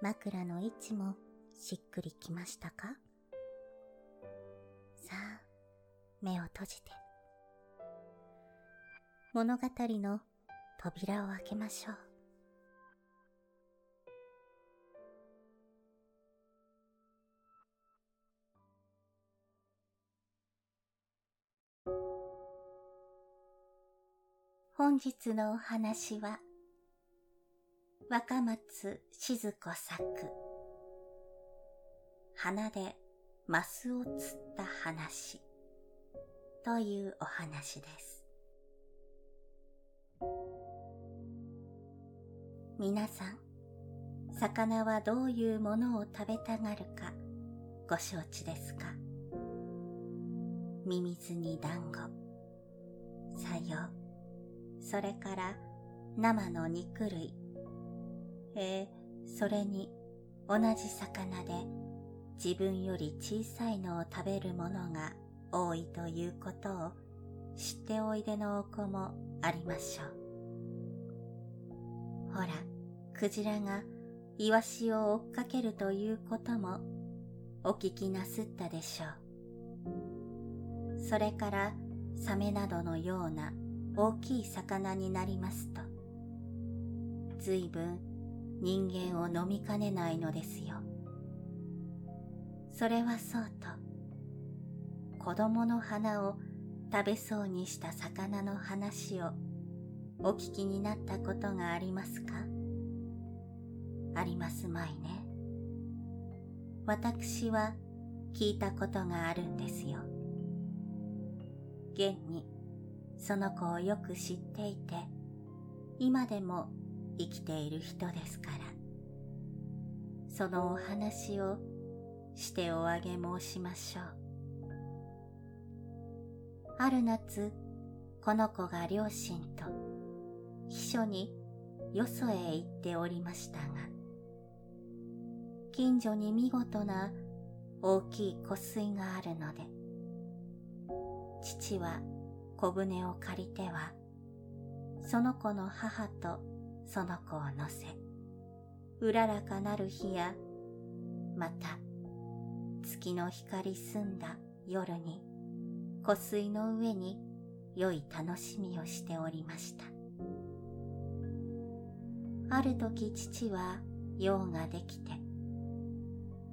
枕の位置もしっくりきましたか？さあ、目を閉じて。物語の扉を開けましょう。本日のお話は若松静子作。花でマスを釣った話。というお話です。皆さん魚はどういうものを食べたがるかご承知ですか？ミミズに団子さよそれから生の肉類。え、それに同じ魚で自分より小さいのを食べるものが多いということを知っておいでのお子もありましょう。ほら、クジラがイワシを追っかけるということもお聞きなすったでしょう。それからサメなどのような大きい魚になりますと、随分人間を飲みかねないのですよ。それはそうと、子供の花を食べそうにした魚の話をお聞きになったことがありますか？ありますまいね。私は聞いたことがあるんですよ。現にその子をよく知っていて、今でも生きている人ですから。そのお話をしておあげ申しましょう。ある夏この子が両親と秘書によそへ行っておりましたが近所に見事な大きい湖水があるので父は小舟を借りてはその子の母とその子を乗せ、うららかなる日や、また月の光澄んだ夜に湖水の上に良い楽しみをしておりました。ある時父は用ができて、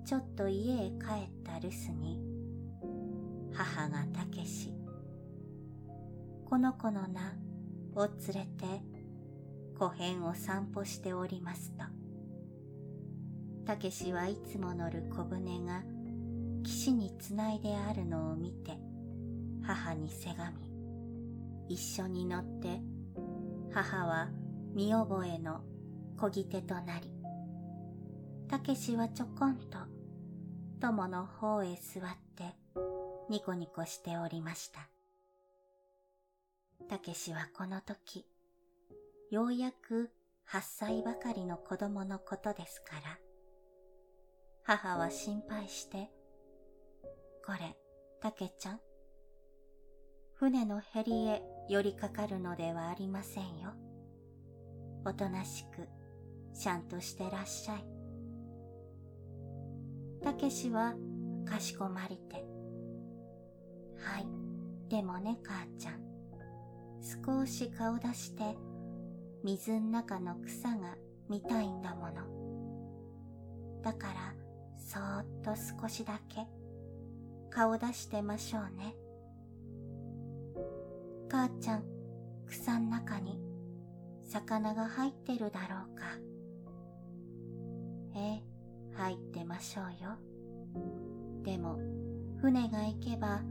ちょっと家へ帰った留守に、母がたけし、この子の名を連れて湖辺を散歩しておりますと、たけしはいつも乗る小舟が岸につないであるのを見て、母にせがみ、一緒に乗って、母は見覚えの漕ぎ手となり、たけしはちょこんと友の方へ座ってニコニコしておりました。たけしはこの時、ようやく8歳ばかりの子供のことですから、母は心配して、これ、たけちゃん、船のへりへ寄りかかるのではありませんよ。おとなしく、しゃんとしてらっしゃい。たけしはかしこまりて。はい、でもね母ちゃん。少し顔出して水ん中の草が見たいんだもの。だから、そーっと少しだけ顔出してましょうね。母ちゃん、草ん中に魚が入ってるだろうか。ええ、入ってましょうよ。でも、船が行けば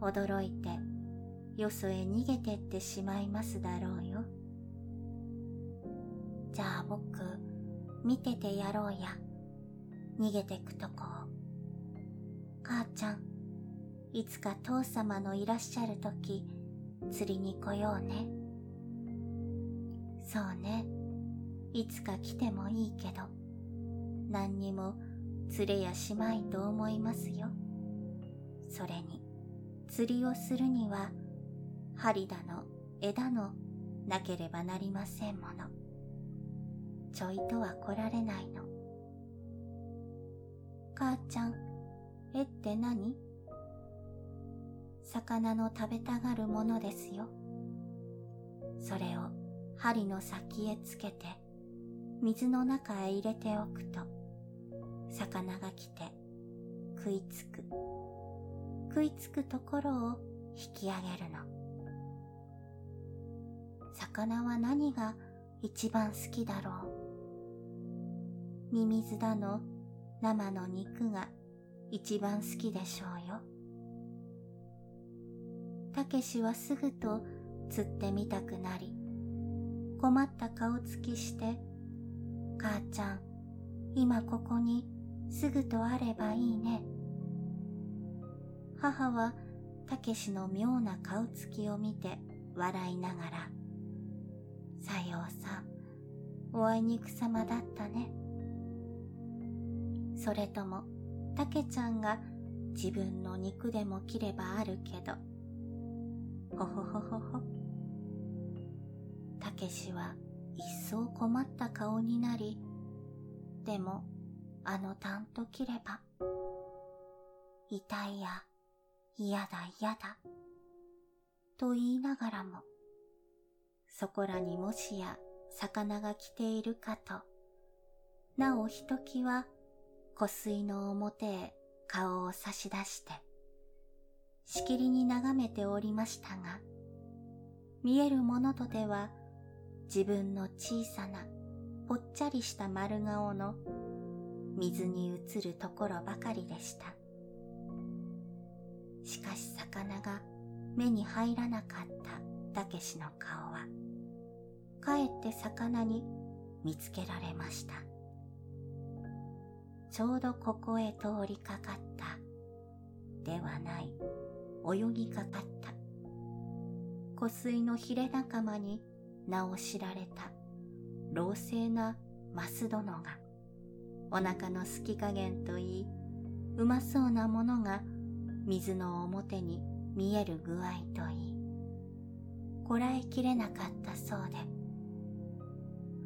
驚いてよそへ逃げてってしまいますだろうよ。じゃあ僕、見ててやろうや。逃げてくとこを。母ちゃん、いつか父様のいらっしゃるとき、釣りに来ようね。そうね。いつか来てもいいけど、何にも釣れやしまいと思いますよ。それに、釣りをするには、針だの枝のなければなりませんもの。ちょいとは来られないの。母ちゃん、絵って何？魚の食べたがるものですよ。それを針の先へつけて水の中へ入れておくと魚が来て食いつく食いつくところを引き上げるの魚は何が一番好きだろう？ミミズだの生の肉が一番好きでしょうよ。たけしはすぐと釣ってみたくなり、困った顔つきして、母ちゃん、今ここにすぐとあればいいね。母はたけしの妙な顔つきを見て笑いながら、さようさん、おあいにくさまだったね。それとも、たけちゃんが自分の肉でも切ればあるけど、ほほほほほ。たけしは一層困った顔になり、でも、あのたんと切れば、痛いや、嫌だ嫌だ、と言いながらも、そこらにもしや魚が来ているかと、なおひときは湖水の表へ顔を差し出して、しきりに眺めておりましたが、見えるものとでは自分の小さなぽっちゃりした丸顔の水に映るところばかりでした。しかし魚が目に入らなかったたけしの顔は、かえって魚に見つけられました。ちょうどここへ通りかかった。ではない。泳ぎかかった。湖水のヒレ仲間に名を知られた。老成なマス殿が。お腹のすき加減といいうまそうなものが水の表に見える具合といい。こらえきれなかったそうで。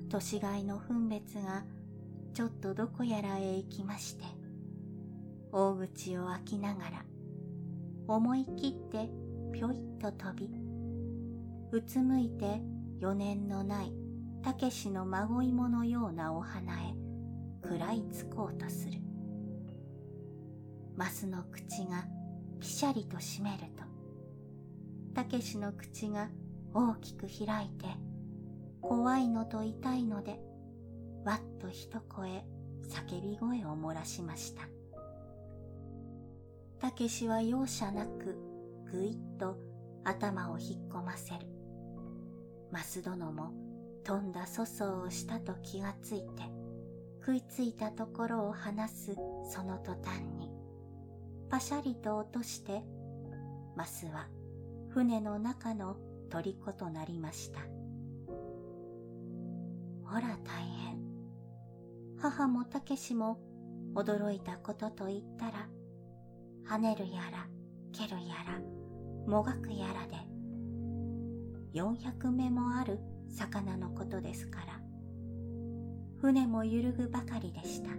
年がいの分別がちょっとどこやらへ行きまして、大口を開きながら、思い切ってぴょいっと飛び、うつむいて余念のないたけしの孫芋のようなお花へ食らいつこうとする。マスの口がぴしゃりと閉めると、たけしの口が大きく開いて、怖いのと痛いので、わっと一声叫び声を漏らしました。たけしは容赦なくぐいっと頭を引っ込ませる。増殿も飛んだ粗相をしたと気がついて食いついたところを離すその途端にパシャリと落としてマスは船の中の虜となりました。ほら大変。母もたけしも驚いたことと言ったら、跳ねるやら、蹴るやら、もがくやらで、400目もある魚のことですから、船も揺るぐばかりでした。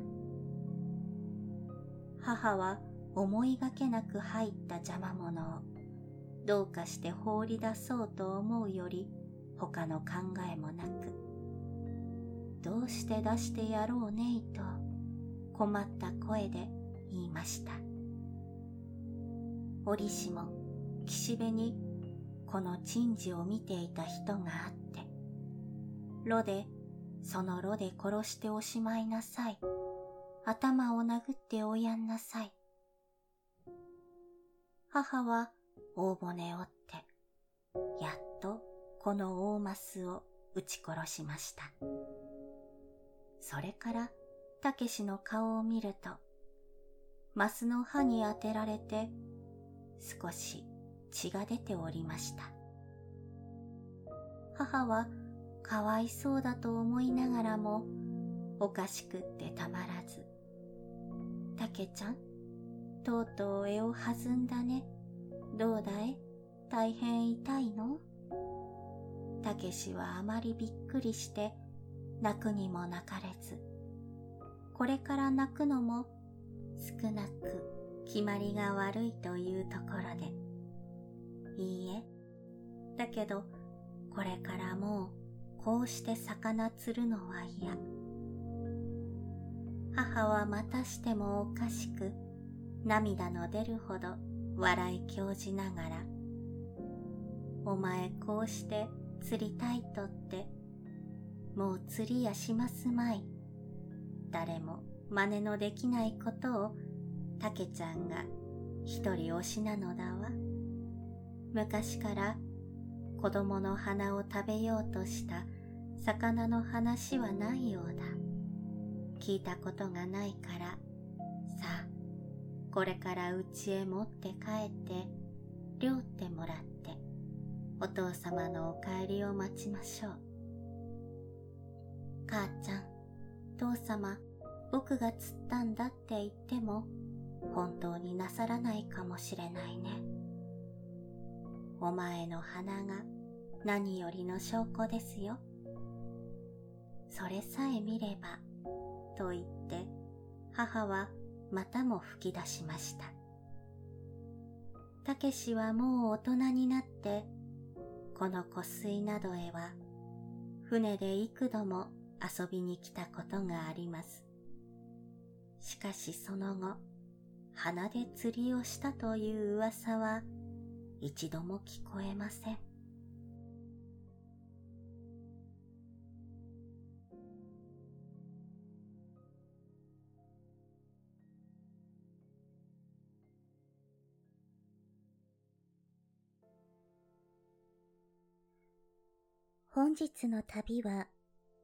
母は思いがけなく入った邪魔者をどうかして放り出そうと思うより他の考えもなく、どうして出してやろうねいと困った声で言いました。折しも岸辺にこの珍事を見ていた人があって、炉でその炉で殺しておしまいなさい。頭を殴っておやんなさい。母は大骨折って、やっとこの大マスを撃ち殺しました。それからたけしの顔を見ると、マスの刃に当てられて少し血が出ておりました。母はかわいそうだと思いながらもおかしくってたまらず、たけちゃん、とうとう絵を弾んだね。どうだい？大変痛いの？たけしはあまりびっくりして泣くにも泣かれず、これから泣くのも少なく決まりが悪いというところで、いいえ、だけどこれからもうこうして魚釣るのは嫌。母はまたしてもおかしく涙の出るほど笑い興じながら、お前こうして釣りたいとって、もう釣りやしますまい。誰も真似のできないことを、たけちゃんが一人推しなのだわ。昔から子供の花を食べようとした魚の話はないようだ。聞いたことがないから、さあ、これから家へ持って帰って、料ってもらって、お父様のお帰りを待ちましょう。母ちゃん、父様、僕が釣ったんだって言っても、本当になさらないかもしれないね。お前の鼻が何よりの証拠ですよ。それさえ見れば、と言って、母はまたも吹き出しました。たけしはもう大人になって、この湖水などへは、船で幾度も遊びに来たことがあります。しかしその後、鼻で釣りをしたという噂は一度も聞こえません。本日の旅は